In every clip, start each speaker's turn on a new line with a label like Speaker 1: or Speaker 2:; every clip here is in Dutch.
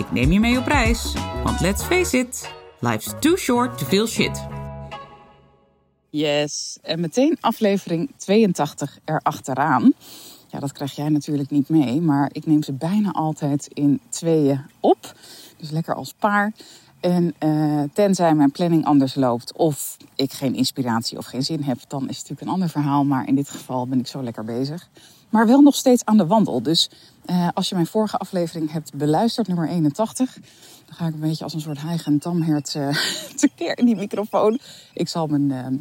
Speaker 1: Ik neem je mee op reis, want let's face it, life's too short to feel shit. Yes, en meteen aflevering 82 erachteraan. Ja, dat krijg jij natuurlijk niet mee, maar ik neem ze bijna altijd in tweeën op. Dus lekker als paar. En uh, tenzij mijn planning anders loopt of ik geen inspiratie of geen zin heb, dan is het natuurlijk een ander verhaal. Maar in dit geval ben ik zo lekker bezig. Maar wel nog steeds aan de wandel. Dus uh, als je mijn vorige aflevering hebt beluisterd, nummer 81, dan ga ik een beetje als een soort heigen tamhert uh, tekeer in die microfoon. Ik zal mijn, uh,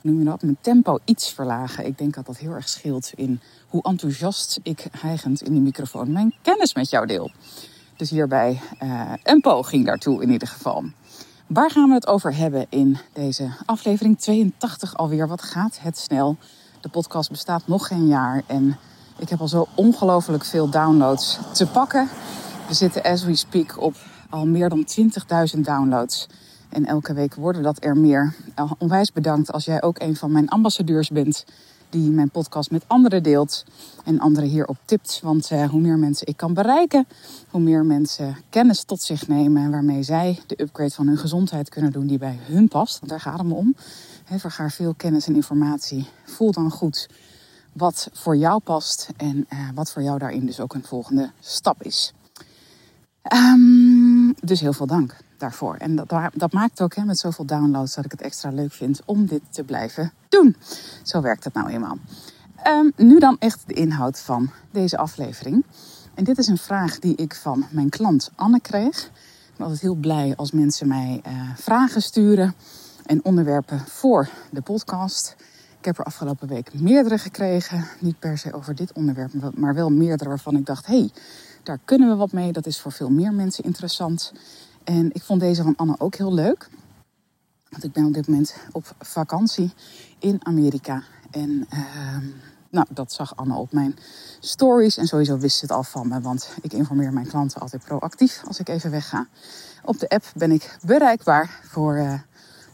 Speaker 1: noem je dat, mijn tempo iets verlagen. Ik denk dat dat heel erg scheelt in hoe enthousiast ik heigend in die microfoon mijn kennis met jou deel. Dus hierbij een poging daartoe in ieder geval. Waar gaan we het over hebben in deze aflevering 82 alweer? Wat gaat het snel? De podcast bestaat nog geen jaar en ik heb al zo ongelooflijk veel downloads te pakken. We zitten as we speak op al meer dan 20.000 downloads. En elke week worden dat er meer. Onwijs bedankt als jij ook een van mijn ambassadeurs bent die mijn podcast met anderen deelt en anderen hierop tipt. Want uh, hoe meer mensen ik kan bereiken, hoe meer mensen kennis tot zich nemen waarmee zij de upgrade van hun gezondheid kunnen doen die bij hun past. Want daar gaat het me om. He, vergaar veel kennis en informatie. Voel dan goed wat voor jou past en uh, wat voor jou daarin dus ook een volgende stap is. Um, dus heel veel dank daarvoor. En dat, dat maakt ook hè, met zoveel downloads dat ik het extra leuk vind om dit te blijven doen. Zo werkt het nou eenmaal. Um, nu dan echt de inhoud van deze aflevering. En dit is een vraag die ik van mijn klant Anne kreeg. Ik ben altijd heel blij als mensen mij uh, vragen sturen en onderwerpen voor de podcast. Ik heb er afgelopen week meerdere gekregen. Niet per se over dit onderwerp, maar wel meerdere waarvan ik dacht: hé, hey, daar kunnen we wat mee. Dat is voor veel meer mensen interessant. En ik vond deze van Anne ook heel leuk. Want ik ben op dit moment op vakantie in Amerika. En uh, nou, dat zag Anne op mijn stories. En sowieso wist ze het al van me. Want ik informeer mijn klanten altijd proactief als ik even wegga. Op de app ben ik bereikbaar voor uh,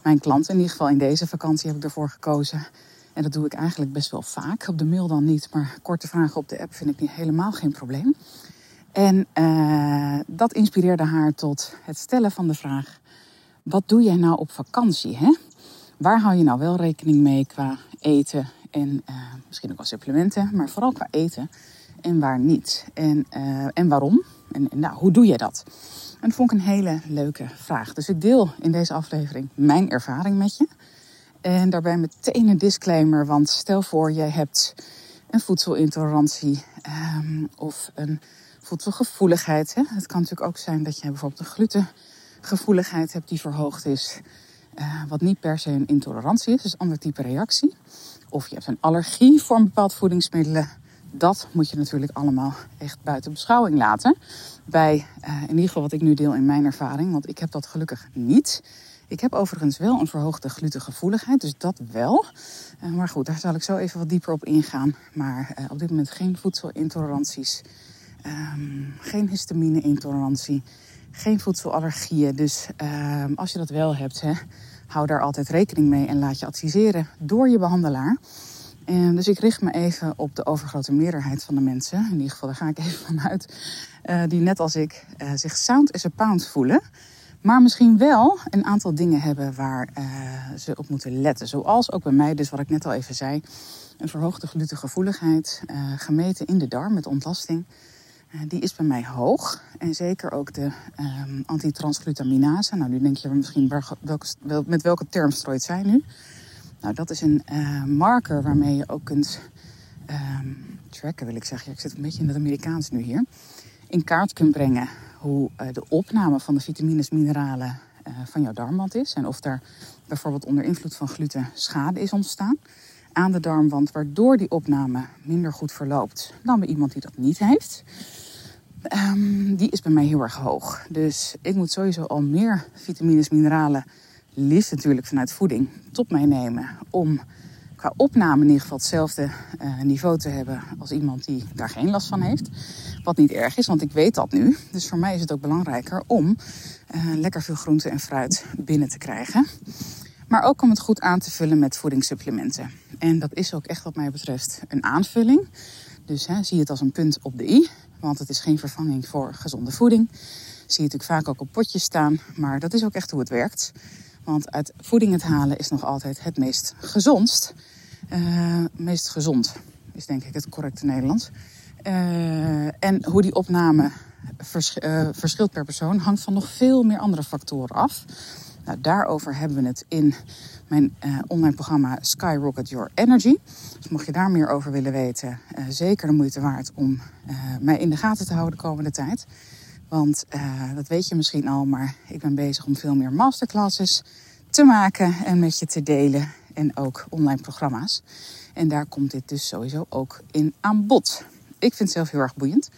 Speaker 1: mijn klanten. In ieder geval in deze vakantie heb ik ervoor gekozen. En dat doe ik eigenlijk best wel vaak. Op de mail dan niet. Maar korte vragen op de app vind ik niet helemaal geen probleem. En uh, dat inspireerde haar tot het stellen van de vraag: wat doe jij nou op vakantie? Hè? Waar hou je nou wel rekening mee qua eten en uh, misschien ook wel supplementen, maar vooral qua eten en waar niet? En, uh, en waarom? En, en nou, hoe doe je dat? En dat vond ik een hele leuke vraag. Dus ik deel in deze aflevering mijn ervaring met je. En daarbij meteen een disclaimer, want stel voor jij hebt een voedselintolerantie um, of een voedselgevoeligheid. Hè? Het kan natuurlijk ook zijn dat je bijvoorbeeld een glutengevoeligheid hebt die verhoogd is. Uh, wat niet per se een intolerantie is, dus een ander type reactie. Of je hebt een allergie voor een bepaald voedingsmiddelen. Dat moet je natuurlijk allemaal echt buiten beschouwing laten. Bij uh, in ieder geval wat ik nu deel in mijn ervaring, want ik heb dat gelukkig niet. Ik heb overigens wel een verhoogde glutengevoeligheid, dus dat wel. Uh, maar goed, daar zal ik zo even wat dieper op ingaan. Maar uh, op dit moment geen voedselintoleranties. Um, geen histamine-intolerantie, geen voedselallergieën. Dus um, als je dat wel hebt, hè, hou daar altijd rekening mee en laat je adviseren door je behandelaar. En dus ik richt me even op de overgrote meerderheid van de mensen, in ieder geval daar ga ik even vanuit, uh, die net als ik zich sound as a pound voelen. Maar misschien wel een aantal dingen hebben waar uh, ze op moeten letten. Zoals ook bij mij, dus wat ik net al even zei. Een verhoogde glutengevoeligheid, gemeten in de darm met ontlasting. Uh, die is bij mij hoog. En zeker ook de um, antitransglutaminase. Nou, nu denk je misschien welke, wel, met welke term strooit zij nu. Nou, dat is een marker waarmee je ook kunt um, tracken, wil ik zeggen. Ik zit een beetje in het Amerikaans nu hier. In kaart kunt brengen hoe uh, de opname van de vitamines, mineralen van jouw darmwand is. En of daar bijvoorbeeld onder invloed van gluten schade is ontstaan aan de darmwand, waardoor die opname minder goed verloopt dan bij iemand die dat niet heeft. ehm, die is bij mij heel erg hoog. Dus ik moet sowieso al meer vitamines, mineralen, liefst natuurlijk vanuit voeding, tot mij nemen. Om qua opname in ieder geval hetzelfde uh, niveau te hebben als iemand die daar geen last van heeft. Wat niet erg is, want ik weet dat nu. Dus voor mij is het ook belangrijker om uh, lekker veel groente en fruit binnen te krijgen. Maar ook om het goed aan te vullen met voedingssupplementen. En dat is ook echt wat mij betreft een aanvulling. Dus hè, zie het als een punt op de i. Want het is geen vervanging voor gezonde voeding. Zie je natuurlijk vaak ook op potjes staan. Maar dat is ook echt hoe het werkt. Want uit voeding het halen is nog altijd het meest gezondst. Uh, meest gezond is denk ik het correcte Nederlands. Uh, en hoe die opname uh, verschilt per persoon hangt van nog veel meer andere factoren af. Nou, daarover hebben we het in mijn online programma Skyrocket Your Energy. Dus mocht je daar meer over willen weten, zeker de moeite waard om mij in de gaten te houden de komende tijd. Want dat weet je misschien al, maar ik ben bezig om veel meer masterclasses te maken en met je te delen. En ook online programma's. En daar komt dit dus sowieso ook in aan bod. Ik vind het zelf heel erg boeiend.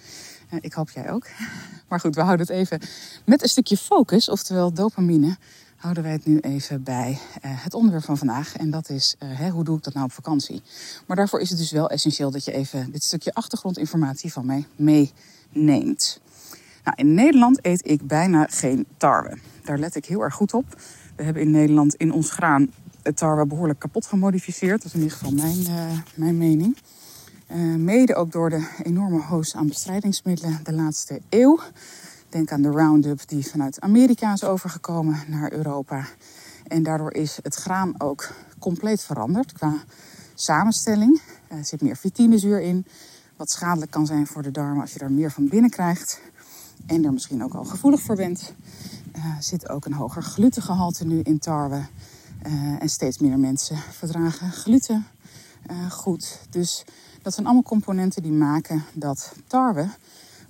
Speaker 1: ik hoop jij ook. Maar goed, we houden het even met een stukje focus, oftewel dopamine houden wij het nu even bij uh, het onderwerp van vandaag. En dat is, hè, hoe doe ik dat nou op vakantie? Maar daarvoor is het dus wel essentieel dat je even dit stukje achtergrondinformatie van mij meeneemt. Nou, in Nederland eet ik bijna geen tarwe. Daar let ik heel erg goed op. We hebben in Nederland in ons graan het tarwe behoorlijk kapot gemodificeerd. Dat is in ieder geval mijn, uh, mijn mening. mede ook door de enorme hoos aan bestrijdingsmiddelen de laatste eeuw. Denk aan de Roundup die vanuit Amerika is overgekomen naar Europa. En daardoor is het graan ook compleet veranderd qua samenstelling. Er zit meer vitinezuur in, wat schadelijk kan zijn voor de darmen als je er meer van binnen krijgt. En er misschien ook al gevoelig voor bent. Er zit ook een hoger glutengehalte nu in tarwe. Uh, en steeds meer mensen verdragen gluten uh, goed. Dus dat zijn allemaal componenten die maken dat tarwe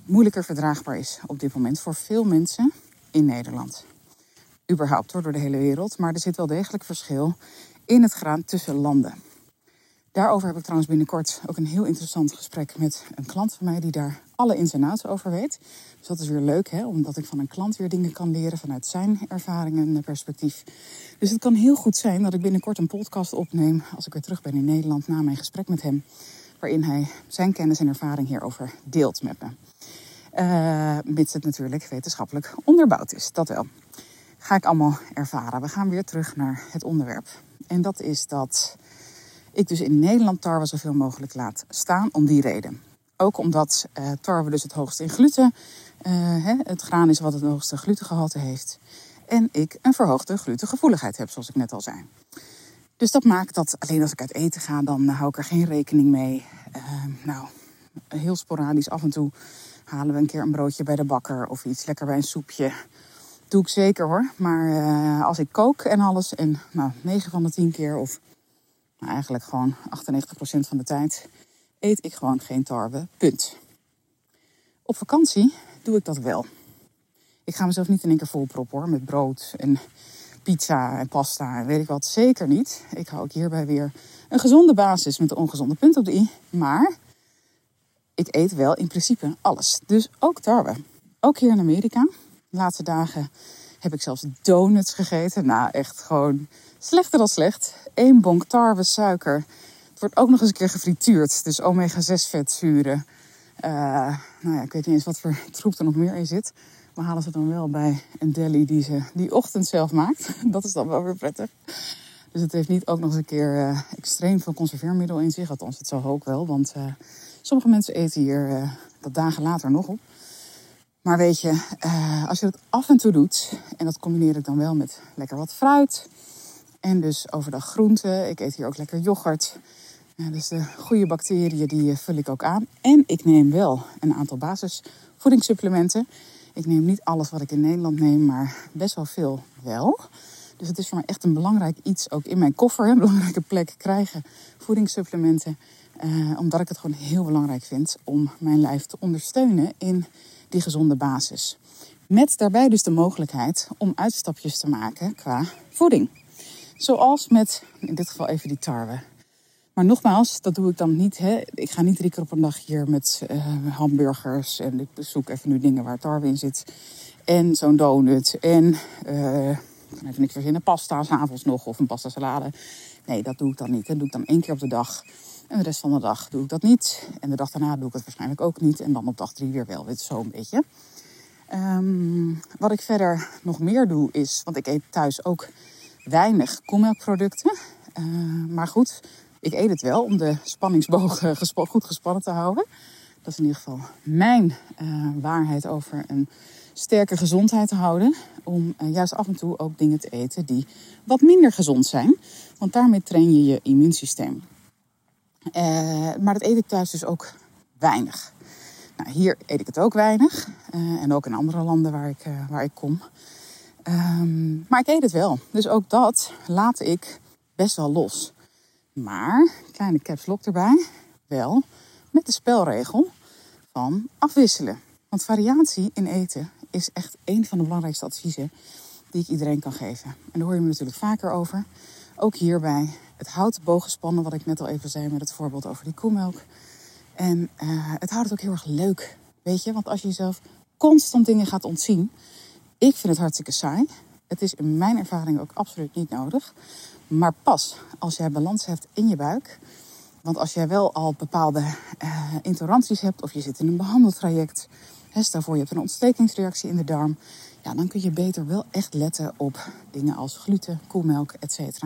Speaker 1: moeilijker verdraagbaar is op dit moment voor veel mensen in Nederland. Überhaupt hoor, door de hele wereld. Maar er zit wel degelijk verschil in het graan tussen landen. Daarover heb ik trouwens binnenkort ook een heel interessant gesprek met een klant van mij die daar alle ins en outs over weet. Dus dat is weer leuk, hè? omdat ik van een klant weer dingen kan leren vanuit zijn ervaringen en perspectief. Dus het kan heel goed zijn dat ik binnenkort een podcast opneem als ik weer terug ben in Nederland na mijn gesprek met hem. Waarin hij zijn kennis en ervaring hierover deelt met me. Uh, mits het natuurlijk wetenschappelijk onderbouwd is, dat wel. Ga ik allemaal ervaren. We gaan weer terug naar het onderwerp. En dat is dat ik dus in Nederland tarwe zoveel mogelijk laat staan om die reden. Ook omdat uh, tarwe dus het hoogste in gluten, uh, hè, het graan is wat het hoogste glutengehalte heeft. En ik een verhoogde glutengevoeligheid heb, zoals ik net al zei. Dus dat maakt dat alleen als ik uit eten ga, dan hou ik er geen rekening mee. Uh, nou, heel sporadisch af en toe halen we een keer een broodje bij de bakker of iets lekker bij een soepje. Doe ik zeker hoor. Maar uh, als ik kook en alles, en nou, 9 van de 10 keer, of eigenlijk gewoon 98% van de tijd, eet ik gewoon geen tarwe. Punt. Op vakantie doe ik dat wel. Ik ga mezelf niet in één keer volproppen hoor, met brood en pizza en pasta en weet ik wat. Zeker niet. Ik hou ook hierbij weer een gezonde basis met een ongezonde punt op de i. Maar ik eet wel in principe alles. Dus ook tarwe. Ook hier in Amerika. De laatste dagen heb ik zelfs donuts gegeten. Nou, echt gewoon slechter dan slecht. Eén bonk tarwe, suiker. Het wordt ook nog eens een keer gefrituurd. Dus omega-6 vetzuren. Uh, nou ja, ik weet niet eens wat voor troep er nog meer in zit. We halen ze dan wel bij een deli die ze die ochtend zelf maakt. Dat is dan wel weer prettig. Dus het heeft niet ook nog eens een keer uh, extreem veel conserveermiddel in zich. Althans, het zal ook wel. Want uh, Sommige mensen eten hier dat dagen later nog op. Maar weet je, uh, als je dat af en toe doet, en dat combineer ik dan wel met lekker wat fruit. En dus overdag groenten. Ik eet hier ook lekker yoghurt. Uh, dus de goede bacteriën die vul ik ook aan. En ik neem wel een aantal basisvoedingssupplementen. Ik neem niet alles wat ik in Nederland neem, maar best wel veel wel. Dus het is voor mij echt een belangrijk iets, ook in mijn koffer, een belangrijke plek krijgen. Voedingssupplementen. Omdat ik het gewoon heel belangrijk vind om mijn lijf te ondersteunen in die gezonde basis. Met daarbij dus de mogelijkheid om uitstapjes te maken qua voeding. Zoals met, in dit geval even die tarwe. Maar nogmaals, dat doe ik dan niet. Hè. Ik ga niet drie keer op een dag hier met uh, hamburgers. En ik bezoek even nu dingen waar tarwe in zit. En zo'n donut. En uh, kan even niks verzinnen. Pasta s'avonds nog. Of een pasta salade. Nee, dat doe ik dan niet. Dat doe ik dan één keer op de dag. En de rest van de dag doe ik dat niet. En de dag daarna doe ik het waarschijnlijk ook niet. En dan op dag drie weer wel. Dit is zo een beetje. Um, wat ik verder nog meer doe is... Want ik eet thuis ook weinig koemelkproducten. Uh, maar goed, ik eet het wel om de spanningsboog goed gespannen te houden. Dat is in ieder geval mijn uh, waarheid over een sterke gezondheid te houden. Om uh, juist af en toe ook dingen te eten die wat minder gezond zijn. Want daarmee train je je immuunsysteem. Uh, maar dat eet ik thuis dus ook weinig. Nou, hier eet ik het ook weinig. en ook in andere landen waar ik, waar ik kom. Um, maar ik eet het wel. Dus ook dat laat ik best wel los. Maar, kleine caps lock erbij, wel met de spelregel van afwisselen. Want variatie in eten is echt een van de belangrijkste adviezen die ik iedereen kan geven. En daar hoor je me natuurlijk vaker over. Ook hierbij het houdt booggespannen, wat ik net al even zei met het voorbeeld over die koemelk. En uh, het houdt het ook heel erg leuk, weet je. Want als je jezelf constant dingen gaat ontzien... Ik vind het hartstikke saai. Het is in mijn ervaring ook absoluut niet nodig. Maar pas als jij balans hebt in je buik. Want als jij wel al bepaalde uh, intoleranties hebt of je zit in een behandeltraject. Hè, stel voor je hebt een ontstekingsreactie in de darm. Ja, dan kun je beter wel echt letten op dingen als gluten, koemelk, etc.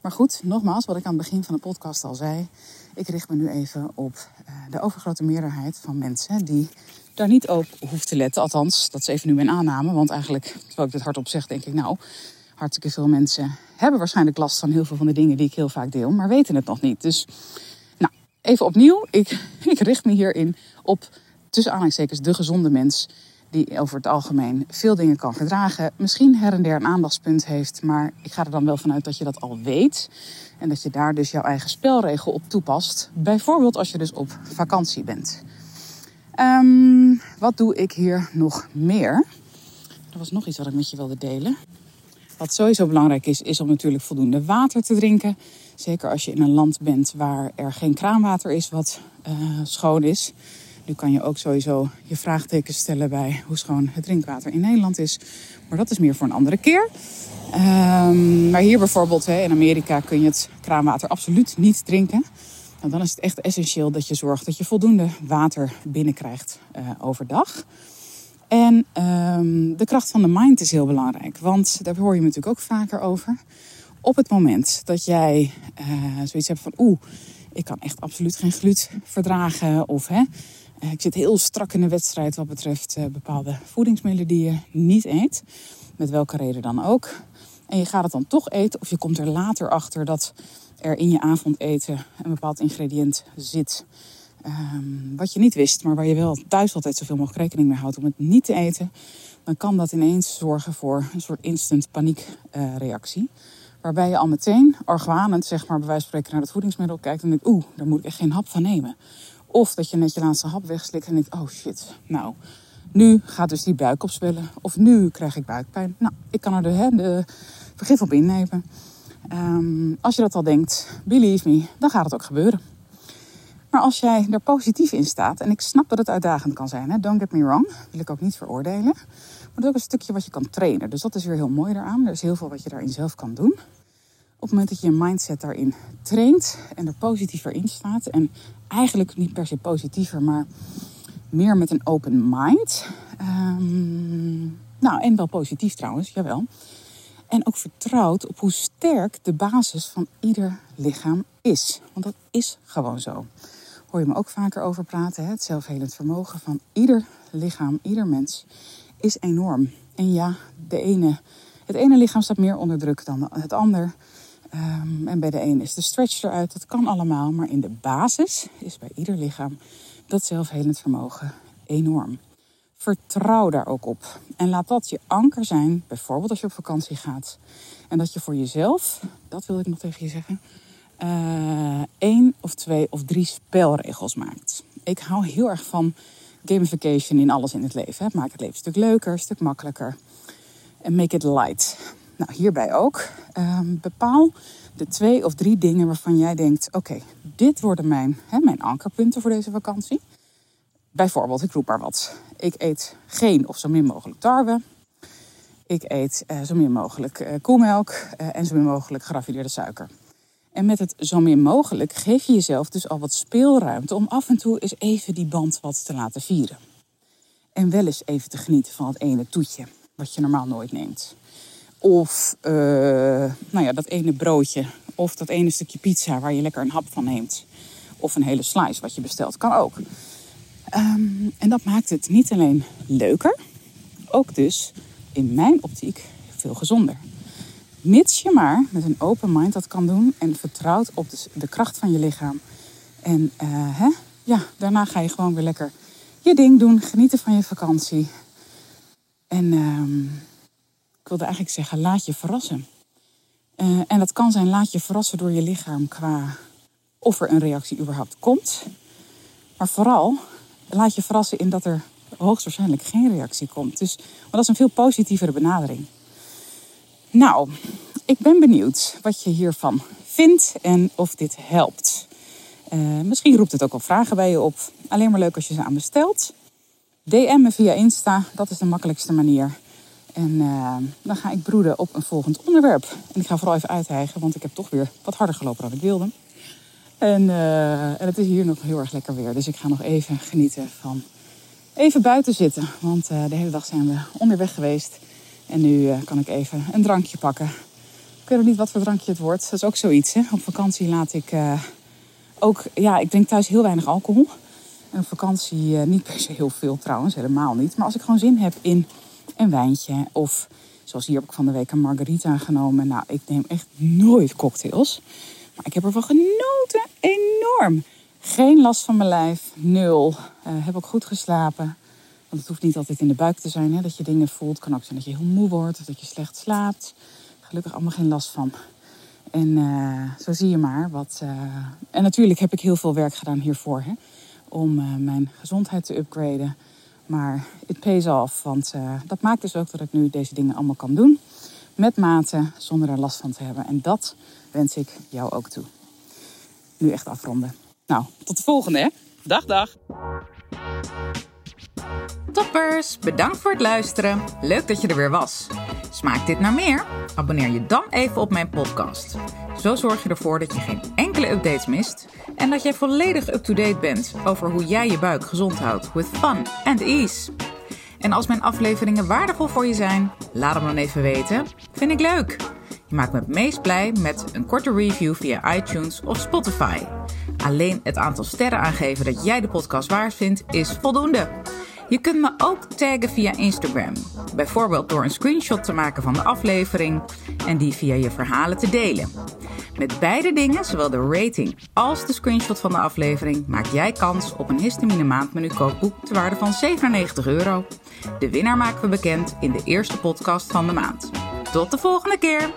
Speaker 1: Maar goed, nogmaals, wat ik aan het begin van de podcast al zei. Ik richt me nu even op uh, de overgrote meerderheid van mensen die daar niet op hoeft te letten. Althans, dat is even nu mijn aanname. Want eigenlijk, terwijl ik dit hardop zeg, denk ik nou... Hartstikke veel mensen hebben waarschijnlijk last van heel veel van de dingen die ik heel vaak deel, maar weten het nog niet. Dus nou, even opnieuw. Ik, ik richt me hierin op, tussen aanhalingstekens, de gezonde mens. Die over het algemeen veel dingen kan verdragen. Misschien her en der een aandachtspunt heeft. Maar ik ga er dan wel vanuit dat je dat al weet. En dat je daar dus jouw eigen spelregel op toepast. Bijvoorbeeld als je dus op vakantie bent. Um, wat doe ik hier nog meer? Er was nog iets wat ik met je wilde delen. Wat sowieso belangrijk is, is om natuurlijk voldoende water te drinken. Zeker als je in een land bent waar er geen kraanwater is wat uh, schoon is. Nu kan je ook sowieso je vraagtekens stellen bij hoe schoon het drinkwater in Nederland is. Maar dat is meer voor een andere keer. Um, maar hier bijvoorbeeld hè, in Amerika kun je het kraanwater absoluut niet drinken. Nou, dan is het echt essentieel dat je zorgt dat je voldoende water binnenkrijgt uh, overdag. En um, de kracht van de mind is heel belangrijk. Want daar hoor je me natuurlijk ook vaker over. Op het moment dat jij uh, zoiets hebt van... oeh, ik kan echt absoluut geen gluten verdragen. Of hè, ik zit heel strak in de wedstrijd wat betreft uh, bepaalde voedingsmiddelen die je niet eet. Met welke reden dan ook. En je gaat het dan toch eten. Of je komt er later achter dat er in je avondeten een bepaald ingrediënt zit. Um, wat je niet wist, maar waar je wel thuis altijd zoveel mogelijk rekening mee houdt om het niet te eten, dan kan dat ineens zorgen voor een soort instant paniekreactie. Waarbij je al meteen argwanend, zeg maar, bij wijze spreken naar het voedingsmiddel kijkt en denkt, oeh, daar moet ik echt geen hap van nemen. Of dat je net je laatste hap wegslikt en denkt, oh shit, nou, nu gaat dus die buik opspellen. Of nu krijg ik buikpijn. Nou, ik kan er de, hè, de vergif op innemen. Um, als je dat al denkt, believe me, dan gaat het ook gebeuren. Maar als jij er positief in staat, en ik snap dat het uitdagend kan zijn, hè, don't get me wrong, wil ik ook niet veroordelen. Maar dat is ook een stukje wat je kan trainen. Dus dat is weer heel mooi daaraan. Er is heel veel wat je daarin zelf kan doen. Op het moment dat je je mindset daarin traint en er positiever in staat, en eigenlijk niet per se positiever, maar meer met een open mind. Um, nou, en wel positief trouwens, jawel. En ook vertrouwt op hoe sterk de basis van ieder lichaam is. Want dat is gewoon zo. Hoor je me ook vaker over praten. Hè? Het zelfhelend vermogen van ieder lichaam, ieder mens is enorm. En ja, de ene, het ene lichaam staat meer onder druk dan het ander. Um, en bij de een is de stretch eruit. Dat kan allemaal. Maar in de basis is bij ieder lichaam dat zelfhelend vermogen enorm. Vertrouw daar ook op. En laat dat je anker zijn, bijvoorbeeld als je op vakantie gaat. En dat je voor jezelf, dat wil ik nog tegen je zeggen, uh, één of twee of drie spelregels maakt. Ik hou heel erg van gamification in alles in het leven. Hè. Maak het leven een stuk leuker, een stuk makkelijker. En make it light. Nou, hierbij ook. Ehm, bepaal de twee of drie dingen waarvan jij denkt: oké, dit worden mijn, mijn ankerpunten voor deze vakantie. Bijvoorbeeld, ik roep maar wat. Ik eet geen of zo min mogelijk tarwe. Ik eet uh, zo min mogelijk uh, koemelk uh, en zo min mogelijk geraffineerde suiker. En met het zo min mogelijk geef je jezelf dus al wat speelruimte om af en toe eens even die band wat te laten vieren. En wel eens even te genieten van het ene toetje, wat je normaal nooit neemt. Of nou ja, dat ene broodje, of dat ene stukje pizza waar je lekker een hap van neemt. Of een hele slice wat je bestelt, kan ook. Um, en dat maakt het niet alleen leuker, ook dus in mijn optiek veel gezonder. Mits je maar met een open mind dat kan doen en vertrouwt op de, de kracht van je lichaam. En uh, hè, ja, daarna ga je gewoon weer lekker je ding doen, genieten van je vakantie. En uh, ik wilde eigenlijk zeggen, laat je verrassen. Uh, en dat kan zijn, laat je verrassen door je lichaam qua of er een reactie überhaupt komt. Maar vooral, laat je verrassen in dat er hoogstwaarschijnlijk geen reactie komt. Dus, maar dat is een veel positievere benadering. Nou, ik ben benieuwd wat je hiervan vindt en of dit helpt. Uh, misschien roept het ook wel vragen bij je op. Alleen maar leuk als je ze aan me stelt. DM me via Insta, dat is de makkelijkste manier. En uh, dan ga ik broeden op een volgend onderwerp. En ik ga vooral even uithijgen, want ik heb toch weer wat harder gelopen dan ik wilde. En, uh, en het is hier nog heel erg lekker weer. Dus ik ga nog even genieten van even buiten zitten. Want uh, de hele dag zijn we onderweg geweest. En nu kan ik even een drankje pakken. Ik weet nog niet wat voor drankje het wordt. Dat is ook zoiets. Hè? Op vakantie laat ik ook... Ja, ik drink thuis heel weinig alcohol. En op vakantie niet per se heel veel trouwens. Helemaal niet. Maar als ik gewoon zin heb in een wijntje. Of zoals hier heb ik van de week een margarita genomen. Nou, ik neem echt nooit cocktails. Maar ik heb ervan genoten. Enorm. Geen last van mijn lijf, nul. Uh, heb ook goed geslapen. Want het hoeft niet altijd in de buik te zijn hè, dat je dingen voelt. Het kan ook zijn dat je heel moe wordt of dat je slecht slaapt. Gelukkig allemaal geen last van. En uh, zo zie je maar wat. Uh... En natuurlijk heb ik heel veel werk gedaan hiervoor. Hè, om mijn gezondheid te upgraden. Maar it pays off. Want dat maakt dus ook dat ik nu deze dingen allemaal kan doen. Met mate, zonder er last van te hebben. En dat wens ik jou ook toe. Nu echt afronden. Nou, tot de volgende hè. Dag, dag.
Speaker 2: Toppers, bedankt voor het luisteren. Leuk dat je er weer was. Smaakt dit naar meer? Abonneer je dan even op mijn podcast. Zo zorg je ervoor dat je geen enkele updates mist en dat jij volledig up-to-date bent over hoe jij je buik gezond houdt with fun and ease. En als mijn afleveringen waardevol voor je zijn, laat hem dan even weten. Vind ik leuk. Je maakt me het meest blij met een korte review via iTunes of Spotify. Alleen het aantal sterren aangeven dat jij de podcast waard vindt is voldoende. Je kunt me ook taggen via Instagram. Bijvoorbeeld door een screenshot te maken van de aflevering en die via je verhalen te delen. Met beide dingen, zowel de rating als de screenshot van de aflevering, maak jij kans op een histamine maandmenu kookboek te waarde van 97 euro. De winnaar maken we bekend in de eerste podcast van de maand. Tot de volgende keer!